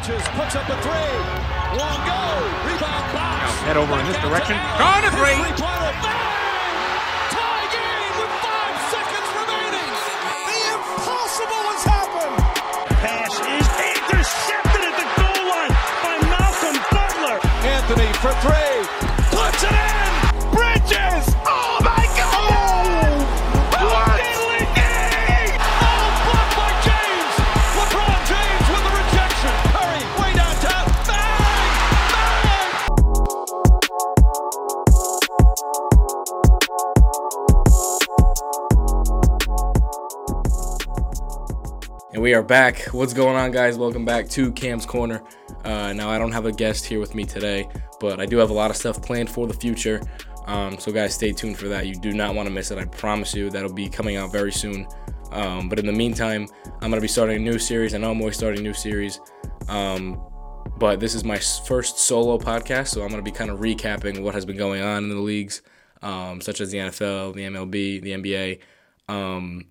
Launches, puts up a three. One go. Rebound box. Now head over in this direction. Gone to three. And we are back. What's going on, guys? Welcome back to Cam's Corner. Uh, now, I don't have a guest here with me today, but I do have a lot of stuff planned for the future. Um, so, guys, stay tuned for that. You do not want to miss it. I promise you that'll be coming out very soon. Um, but in the meantime, I'm going to be starting a new series. I know I'm always starting a new series. Um, but this is my first solo podcast, so I'm going to be kind of recapping what has been going on in the leagues, um, such as the NFL, the MLB, the NBA. Um,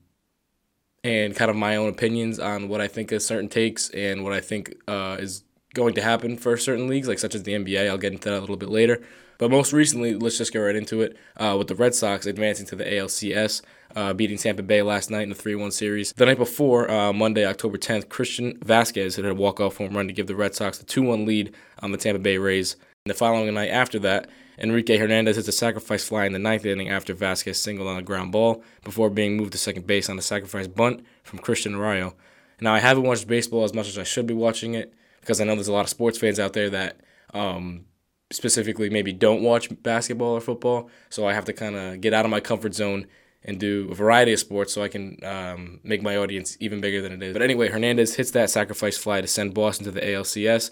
and kind of my own opinions on what I think of certain takes and what I think uh, is going to happen for certain leagues, like such as the NBA. I'll get into that a little bit later. But most recently, let's just get right into it uh, with the Red Sox advancing to the ALCS, uh, beating Tampa Bay last night in the 3 1 series. The night before, uh, Monday, October 10th, Christian Vázquez hit a walk off home run to give the Red Sox the 2 1 lead on the Tampa Bay Rays. And the following night after that, Enrique Hernandez hits a sacrifice fly in the ninth inning after Vázquez singled on a ground ball before being moved to second base on a sacrifice bunt from Christian Arroyo. Now, I haven't watched baseball as much as I should be watching it because I know there's a lot of sports fans out there that um, specifically maybe don't watch basketball or football. So I have to kind of get out of my comfort zone and do a variety of sports so I can um, make my audience even bigger than it is. But anyway, Hernandez hits that sacrifice fly to send Boston to the ALCS,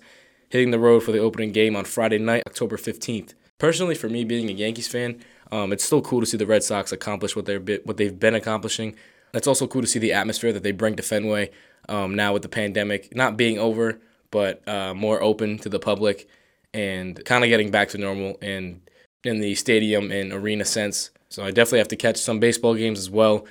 hitting the road for the opening game on Friday night, October 15th. Personally, for me being a Yankees fan, um, it's still cool to see the Red Sox accomplish what they're what they've been accomplishing. It's also cool to see the atmosphere that they bring to Fenway um, now with the pandemic not being over, but uh, more open to the public and kind of getting back to normal and in the stadium and arena sense. So I definitely have to catch some baseball games as well,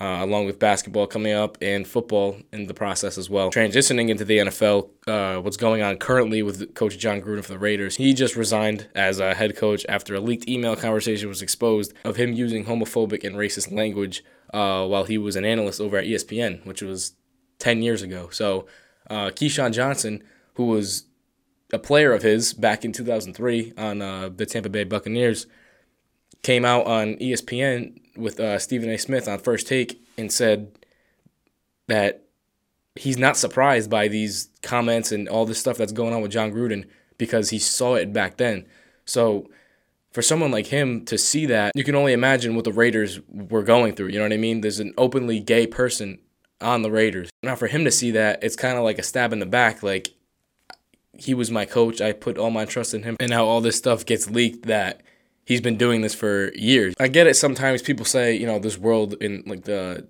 uh, along with basketball coming up and football in the process as well. Transitioning into the NFL, uh, what's going on currently with Coach Jon Gruden for the Raiders? He just resigned as a head coach after a leaked email conversation was exposed of him using homophobic and racist language uh, while he was an analyst over at ESPN, which was 10 years ago. So uh, Keyshawn Johnson, who was a player of his back in 2003 on uh, the Tampa Bay Buccaneers, came out on ESPN with uh, Stephen A. Smith on First Take and said that he's not surprised by these comments and all this stuff that's going on with Jon Gruden because he saw it back then. So for someone like him to see that, you can only imagine what the Raiders were going through. You know what I mean? There's an openly gay person on the Raiders. Now, for him to see that, it's kind of like a stab in the back. Like, he was my coach. I put all my trust in him. And now all this stuff gets leaked that he's been doing this for years. I get it. Sometimes people say, you know, this world in like the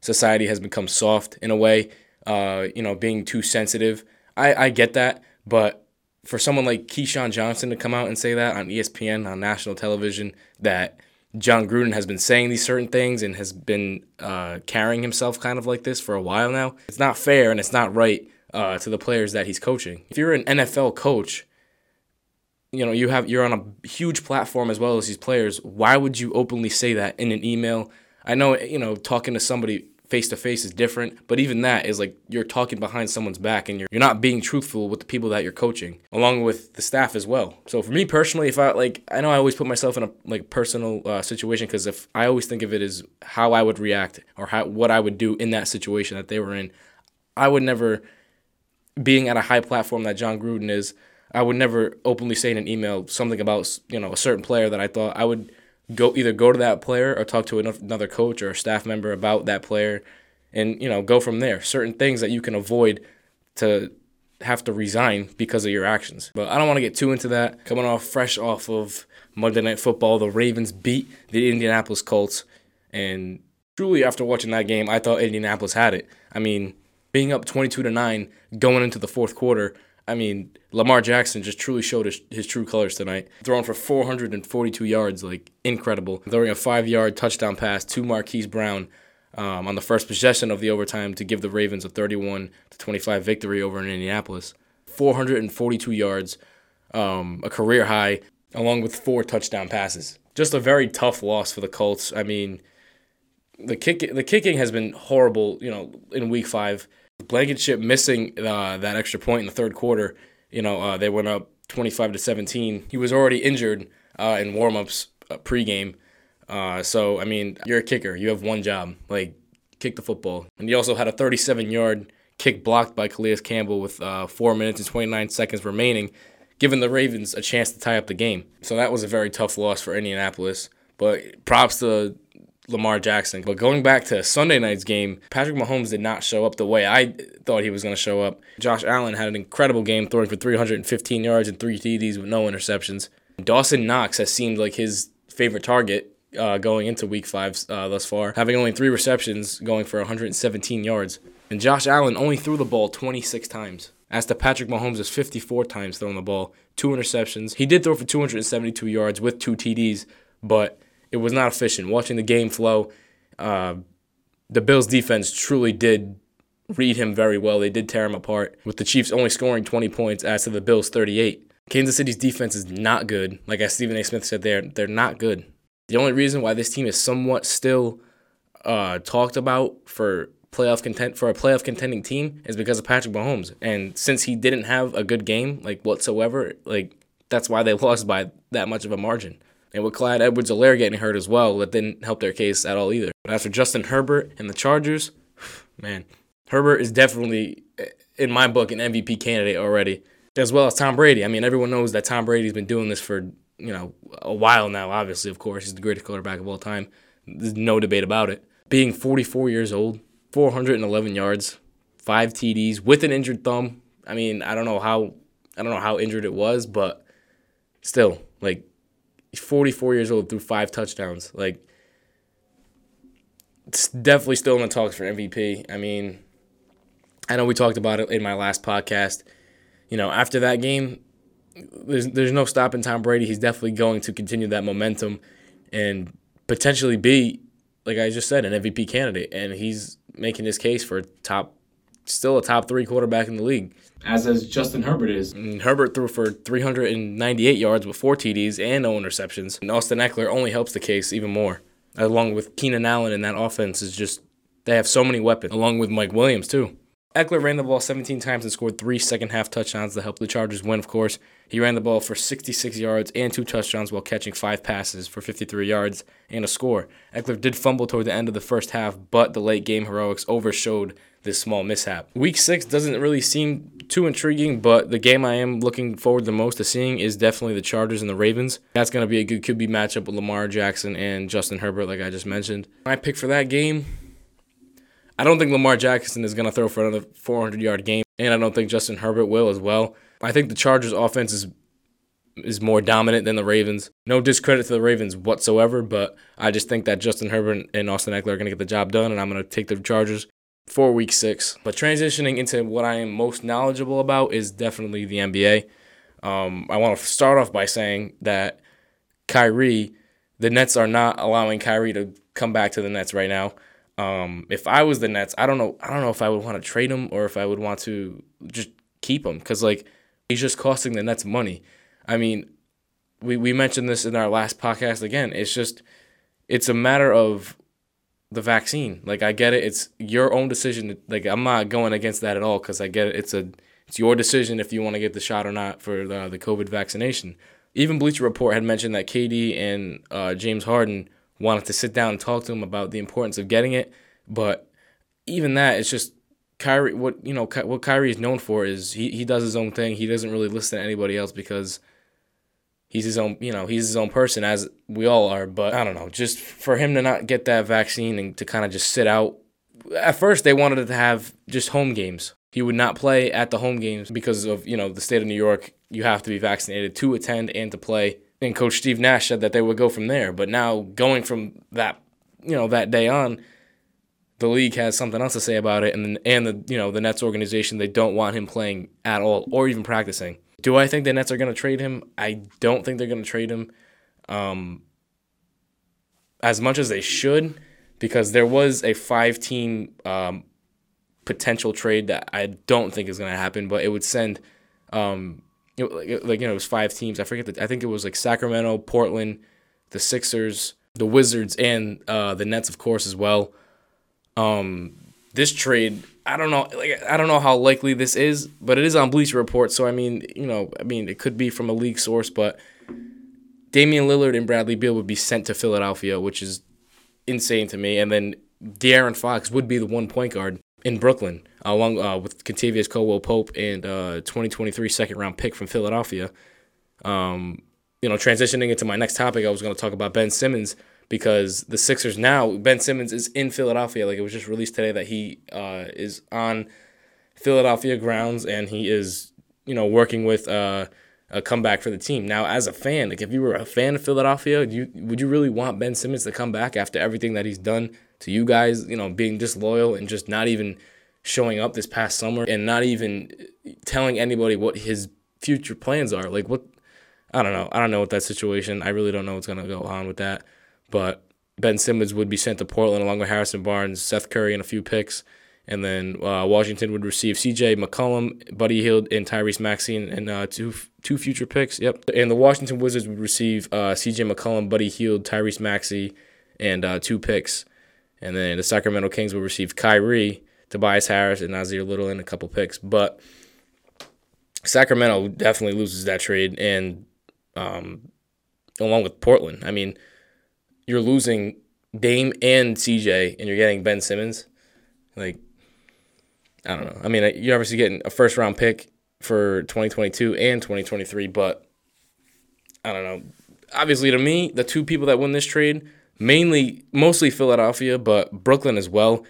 society has become soft in a way, uh, you know, being too sensitive. I, I get that. But for someone like Keyshawn Johnson to come out and say that on ESPN, on national television, that Jon Gruden has been saying these certain things and has been uh, carrying himself kind of like this for a while now, it's not fair and it's not right uh, to the players that he's coaching. If you're an NFL coach, you know you have you're on a huge platform as well as these players. Why would you openly say that in an email? I know you know talking to somebody face to face is different, but even that is like you're talking behind someone's back and you're you're not being truthful with the people that you're coaching, along with the staff as well. So for me personally, if I like, I know I always put myself in a like personal uh, situation because if I always think of it as how I would react or how what I would do in that situation that they were in, I would never being at a high platform that Jon Gruden is, I would never openly say in an email something about you know a certain player that I thought I would go either go to that player or talk to another coach or a staff member about that player, and you know go from there. Certain things that you can avoid to have to resign because of your actions. But I don't want to get too into that. Coming off fresh off of Monday Night Football, the Ravens beat the Indianapolis Colts, and truly after watching that game, I thought Indianapolis had it. I mean, being up 22 to 9 going into the fourth quarter, I mean, Lamar Jackson just truly showed his, his true colors tonight. Throwing for 442 yards, like incredible. Throwing a five yard touchdown pass to Marquise Brown um, on the first possession of the overtime to give the Ravens a 31 to 25 victory over in Indianapolis. 442 yards, um, a career high, along with four touchdown passes. Just a very tough loss for the Colts. I mean, the kick the kicking has been horrible. You know, in Week Five, Blankenship missing uh, that extra point in the third quarter. You know, uh, they went up 25 to 17. He was already injured uh, in warmups uh, pregame. Uh, so I mean, you're a kicker. You have one job, like kick the football. And he also had a 37 yard kick blocked by Calais Campbell with uh, four minutes and 29 seconds remaining, giving the Ravens a chance to tie up the game. So that was a very tough loss for Indianapolis. But props to Lamar Jackson. But going back to Sunday night's game, Patrick Mahomes did not show up the way I thought he was going to show up. Josh Allen had an incredible game, throwing for 315 yards and three TDs with no interceptions. Dawson Knox has seemed like his favorite target uh, going into week five uh, thus far, having only three receptions, going for 117 yards. And Josh Allen only threw the ball 26 times. As to Patrick Mahomes' 54 times throwing the ball, two interceptions. He did throw for 272 yards with two TDs, but it was not efficient. Watching the game flow, uh, the Bills' defense truly did read him very well. They did tear him apart, with the Chiefs only scoring 20 points as to the Bills' 38. Kansas City's defense is not good. Like as Stephen A. Smith said, they're they're not good. The only reason why this team is somewhat still uh, talked about for playoff content for a playoff contending team is because of Patrick Mahomes. And since he didn't have a good game like whatsoever, like that's why they lost by that much of a margin. And with Clyde Edwards-Helaire getting hurt as well, that didn't help their case at all either. But for Justin Herbert and the Chargers, man, Herbert is definitely, eh, in my book, an MVP candidate already, as well as Tom Brady. I mean, everyone knows that Tom Brady's been doing this for, you know, a while now, obviously, of course. He's the greatest quarterback of all time. There's no debate about it. Being 44 years old, 411 yards, five TDs with an injured thumb. I mean, I don't know how I don't know how injured it was, but still, like 44 years old threw five touchdowns. Like it's definitely still in the talks for MVP. I mean, I know we talked about it in my last podcast. You know, after that game, there's there's no stopping Tom Brady. He's definitely going to continue that momentum and potentially be, like I just said, an MVP candidate. And he's making his case for top, still a top three quarterback in the league. As as Justin Herbert is. And Herbert threw for 398 yards with four TDs and no interceptions. And Austin Ekeler only helps the case even more. Along with Keenan Allen and that offense is just they have so many weapons. Along with Mike Williams too. Ekeler ran the ball 17 times and scored three second half touchdowns to help the Chargers win, of course. He ran the ball for 66 yards and two touchdowns while catching five passes for 53 yards and a score. Ekeler did fumble toward the end of the first half, but the late game heroics overshowed this small mishap. Week six doesn't really seem too intriguing, but the game I am looking forward the most to seeing is definitely the Chargers and the Ravens. That's going to be a good QB matchup with Lamar Jackson and Justin Herbert, like I just mentioned. My pick for that game, I don't think Lamar Jackson is going to throw for another 400 yard game, and I don't think Justin Herbert will as well. I think the Chargers' offense is is more dominant than the Ravens. No discredit to the Ravens whatsoever, but I just think that Justin Herbert and Austin Ekeler are going to get the job done, and I'm going to take the Chargers for Week Six. But transitioning into what I am most knowledgeable about is definitely the NBA. Um, I want to start off by saying that Kyrie, the Nets are not allowing Kyrie to come back to the Nets right now. Um, if I was the Nets, I don't know. I don't know if I would want to trade him or if I would want to just keep him because like he's just costing the Nets money. I mean, we we mentioned this in our last podcast again. It's just it's a matter of the vaccine. Like I get it. It's your own decision. Like I'm not going against that at all because I get it. It's a it's your decision if you want to get the shot or not for the the COVID vaccination. Even Bleacher Report had mentioned that KD and uh, James Harden wanted to sit down and talk to him about the importance of getting it. But even that, it's just Kyrie. What you know, what Kyrie is known for is he he does his own thing. He doesn't really listen to anybody else because he's his own. You know, he's his own person, as we all are. But I don't know, just for him to not get that vaccine and to kind of just sit out. At first, they wanted to have just home games. He would not play at the home games because of you know the state of New York. You have to be vaccinated to attend and to play and Coach Steve Nash said that they would go from there. But now going from that, you know, that day on, the league has something else to say about it, and and the you know the Nets organization they don't want him playing at all or even practicing. Do I think the Nets are going to trade him? I don't think they're going to trade him, um, as much as they should, because there was a five team um, potential trade that I don't think is going to happen, but it would send Um, know, like, like you know, it was five teams. I forget that. I think it was like Sacramento, Portland, the Sixers, the Wizards, and uh, the Nets, of course, as well. Um, this trade, I don't know, like I don't know how likely this is, but it is on Bleacher Report. So I mean, you know, I mean, it could be from a league source, but Damian Lillard and Bradley Beal would be sent to Philadelphia, which is insane to me. And then De'Aaron Fox would be the one point guard in Brooklyn, along uh, with Kentavious Caldwell Pope and uh, 2023 second round pick from Philadelphia. Um, you know, transitioning into my next topic, I was going to talk about Ben Simmons because the Sixers now, Ben Simmons is in Philadelphia. Like it was just released today that he uh, is on Philadelphia grounds and he is, you know, working with uh, a comeback for the team. Now, as a fan, like if you were a fan of Philadelphia, you would you really want Ben Simmons to come back after everything that he's done to you guys? You know, being disloyal and just not even showing up this past summer and not even telling anybody what his future plans are. Like what I don't know. I don't know what that situation. I really don't know what's gonna go on with that. But Ben Simmons would be sent to Portland along with Harrison Barnes, Seth Curry, and a few picks. And then uh, Washington would receive C.J. McCollum, Buddy Hield, and Tyrese Maxey, and uh, two two future picks. Yep. And the Washington Wizards would receive uh, C.J. McCollum, Buddy Hield, Tyrese Maxey, and uh, two picks. And then the Sacramento Kings would receive Kyrie, Tobias Harris, and Nassir Little, and a couple picks. But Sacramento definitely loses that trade, and um, along with Portland. I mean, you're losing Dame and CJ, and you're getting Ben Simmons. Like, I don't know. I mean, you're obviously getting a first round pick for 2022 and 2023, but I don't know. Obviously, to me, the two people that win this trade, mainly, mostly Philadelphia, but Brooklyn as well,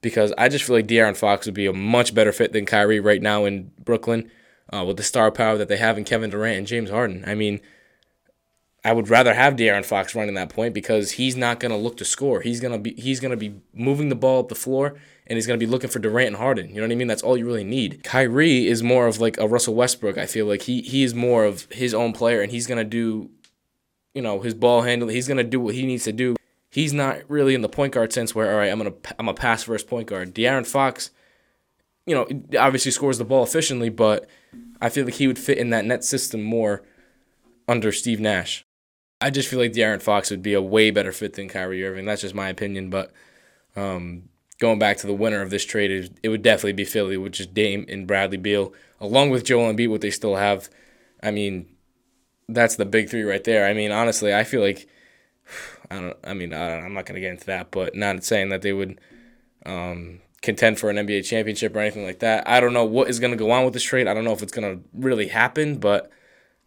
because I just feel like De'Aaron Fox would be a much better fit than Kyrie right now in Brooklyn uh, with the star power that they have in Kevin Durant and James Harden. I mean, I would rather have De'Aaron Fox running that point because he's not gonna look to score. He's gonna be he's gonna be moving the ball up the floor and he's gonna be looking for Durant and Harden. You know what I mean? That's all you really need. Kyrie is more of like a Russell Westbrook. I feel like he he is more of his own player and he's gonna do, you know, his ball handling. He's gonna do what he needs to do. He's not really in the point guard sense where all right, I'm gonna I'm a pass first point guard. De'Aaron Fox, you know, obviously scores the ball efficiently, but I feel like he would fit in that net system more under Steve Nash. I just feel like De'Aaron Fox would be a way better fit than Kyrie Irving. That's just my opinion. But um, going back to the winner of this trade, it would definitely be Philly, which is Dame and Bradley Beal, along with Joel Embiid, what they still have. I mean, that's the big three right there. I mean, honestly, I feel like I don't. I mean, I'm not gonna get into that, but not saying that they would um, contend for an NBA championship or anything like that. I don't know what is gonna go on with this trade. I don't know if it's gonna really happen, but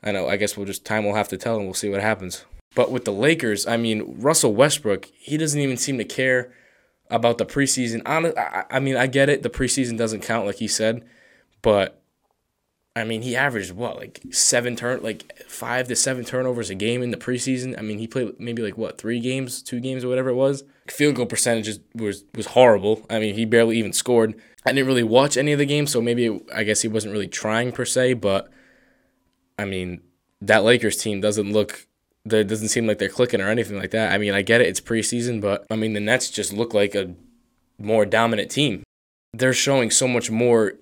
I know. I guess we'll just time will have to tell, and we'll see what happens. But with the Lakers, I mean, Russell Westbrook, he doesn't even seem to care about the preseason. I, I mean, I get it. The preseason doesn't count, like he said, but I mean, he averaged what, like seven turn, like five to seven turnovers a game in the preseason. I mean, he played maybe like what three games, two games, or whatever it was. Field goal percentages was was horrible. I mean, he barely even scored. I didn't really watch any of the games, so maybe it, I guess he wasn't really trying per se. But I mean, that Lakers team doesn't look. That doesn't seem like they're clicking or anything like that. I mean, I get it; it's preseason, but I mean, the Nets just look like a more dominant team. They're showing so much more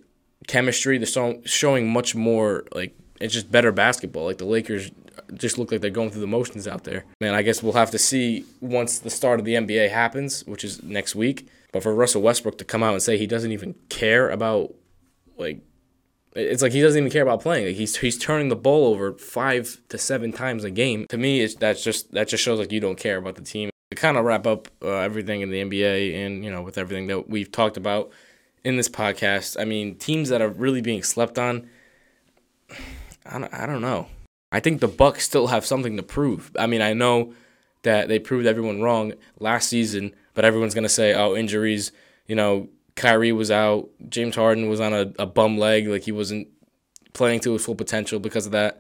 chemistry. They're showing much more like it's just better basketball. Like the Lakers just look like they're going through the motions out there. Man, I guess we'll have to see once the start of the NBA happens, which is next week. But for Russell Westbrook to come out and say he doesn't even care about like it's like he doesn't even care about playing. Like he's he's turning the ball over five to seven times a game. To me, it's that's just that just shows like you don't care about the team. To kind of wrap up uh, everything in the NBA and you know with everything that we've talked about in this podcast, I mean teams that are really being slept on. I don't, I don't know. I think the Bucks still have something to prove. I mean, I know that they proved everyone wrong last season, but everyone's gonna say, "Oh, injuries." You know, Kyrie was out. James Harden was on a, a bum leg, like he wasn't playing to his full potential because of that.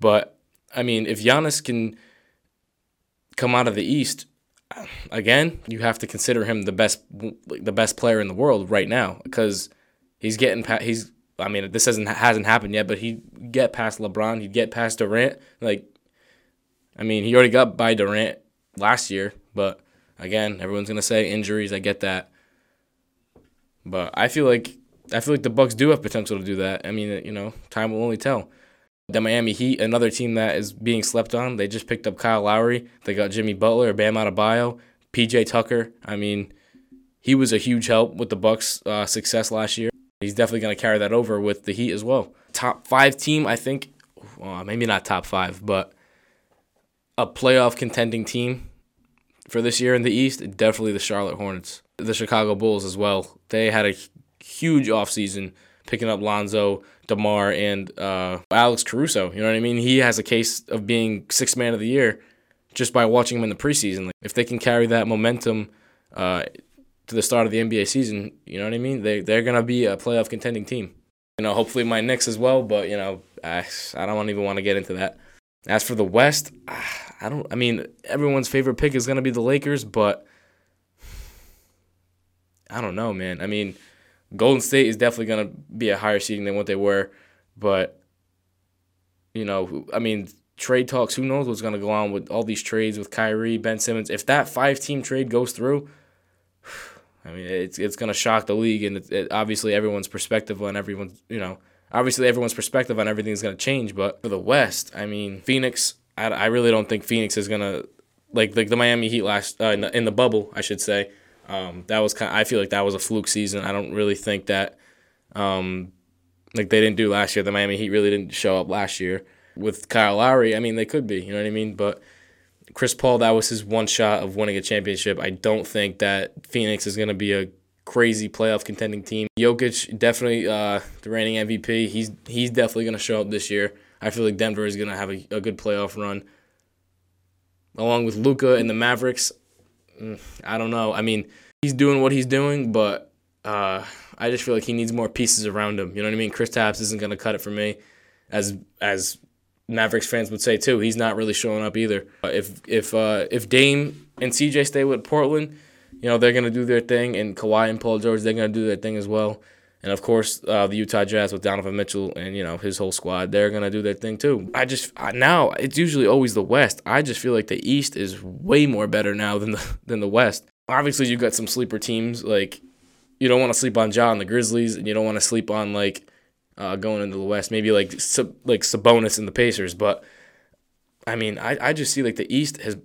But I mean, if Giannis can come out of the East, again, you have to consider him the best, the best player in the world right now because he's getting past, he's. I mean, this hasn't hasn't happened yet, but he'd get past LeBron, he'd get past Durant. Like, I mean, he already got by Durant last year, but again, everyone's gonna say injuries. I get that. But I feel like I feel like the Bucks do have potential to do that. I mean, you know, time will only tell. The Miami Heat, another team that is being slept on. They just picked up Kyle Lowry. They got Jimmy Butler, Bam Adebayo, PJ Tucker. I mean, he was a huge help with the Bucks' uh, success last year. He's definitely going to carry that over with the Heat as well. Top five team, I think. Well, maybe not top five, but a playoff contending team for this year in the East. Definitely the Charlotte Hornets, the Chicago Bulls as well. They had a huge offseason picking up Lonzo, DeMar, and uh, Alex Caruso. You know what I mean? He has a case of being six man of the year just by watching him in the preseason. Like, if they can carry that momentum uh, to the start of the NBA season, you know what I mean? They they're gonna be a playoff contending team. You know, hopefully my Knicks as well, but you know, I, I don't even want to get into that. As for the West, I don't. I mean, everyone's favorite pick is gonna be the Lakers, but I don't know, man. I mean, Golden State is definitely gonna be a higher seeding than what they were, but you know, I mean, trade talks. Who knows what's gonna go on with all these trades with Kyrie, Ben Simmons? If that five team trade goes through, I mean, it's it's gonna shock the league, and it, it, obviously everyone's perspective on everyone's, you know, obviously everyone's perspective on everything is gonna change. But for the West, I mean, Phoenix, I, I really don't think Phoenix is gonna like like the Miami Heat last uh, in, the, in the bubble, I should say. Um, that was kind. Of, I feel like that was a fluke season. I don't really think that, um, like they didn't do last year. The Miami Heat really didn't show up last year with Kyle Lowry. I mean, they could be. You know what I mean? But Chris Paul, that was his one shot of winning a championship. I don't think that Phoenix is going to be a crazy playoff contending team. Jokic, definitely uh, the reigning MVP. He's he's definitely going to show up this year. I feel like Denver is going to have a, a good playoff run. Along with Luka and the Mavericks, I don't know. I mean, he's doing what he's doing, but uh, I just feel like he needs more pieces around him. You know what I mean? Kristaps isn't going to cut it for me, as as Mavericks fans would say too. He's not really showing up either. If if uh, if Dame and CJ stay with Portland, you know they're gonna do their thing, and Kawhi and Paul George they're gonna do their thing as well. And of course, uh, the Utah Jazz with Donovan Mitchell and you know his whole squad, they're gonna do their thing too. I just I, now it's usually always the West. I just feel like the East is way more better now than the than the West. Obviously, you've got some sleeper teams like you don't want to sleep on John the Grizzlies, and you don't want to sleep on like uh, going into the West. Maybe like sub, like Sabonis and the Pacers, but I mean, I, I just see like the East has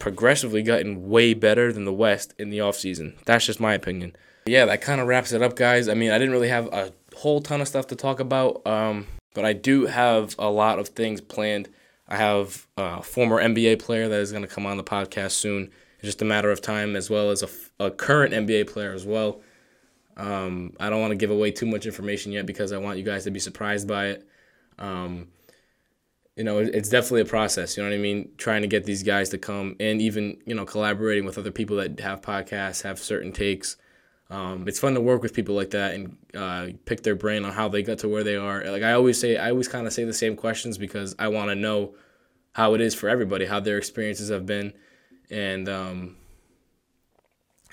progressively gotten way better than the West in the offseason. That's just my opinion. Yeah, that kind of wraps it up, guys. I mean, I didn't really have a whole ton of stuff to talk about, um, but I do have a lot of things planned. I have a former NBA player that is going to come on the podcast soon. It's just a matter of time, as well as a, a current NBA player as well. Um, I don't want to give away too much information yet because I want you guys to be surprised by it. Um, you know, it's definitely a process. You know what I mean? Trying to get these guys to come and even, you know, collaborating with other people that have podcasts, have certain takes. Um, it's fun to work with people like that and uh, pick their brain on how they got to where they are. Like I always say, I always kind of say the same questions because I want to know how it is for everybody, how their experiences have been, and um,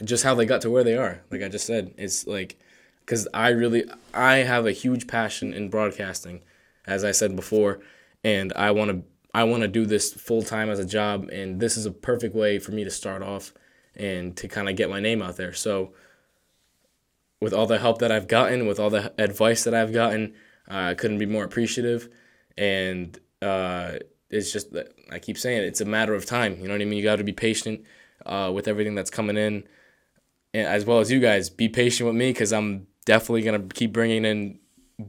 just how they got to where they are. Like I just said, it's like because I really I have a huge passion in broadcasting, as I said before, and I want to I want to do this full time as a job, and this is a perfect way for me to start off and to kind of get my name out there. So with all the help that I've gotten, with all the advice that I've gotten, uh, I couldn't be more appreciative, and uh, it's just that I keep saying it's a matter of time. You know what I mean? You got to be patient uh, with everything that's coming in and as well as you guys, be patient with me because I'm definitely gonna keep bringing in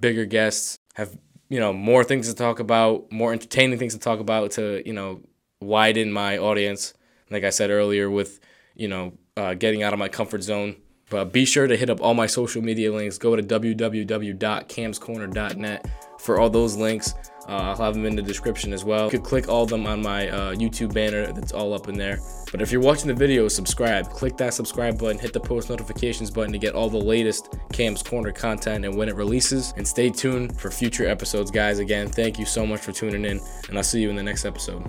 bigger guests. Have you know more things to talk about, more entertaining things to talk about to you know widen my audience. Like I said earlier, with you know uh, getting out of my comfort zone. But be sure to hit up all my social media links. Go to www.camscorner.net for all those links. Uh, I'll have them in the description as well. You could click all of them on my uh, YouTube banner that's all up in there. But if you're watching the video, subscribe. Click that subscribe button, hit the post notifications button to get all the latest Cam's Corner content and when it releases. And stay tuned for future episodes, guys. Again, thank you so much for tuning in, and I'll see you in the next episode.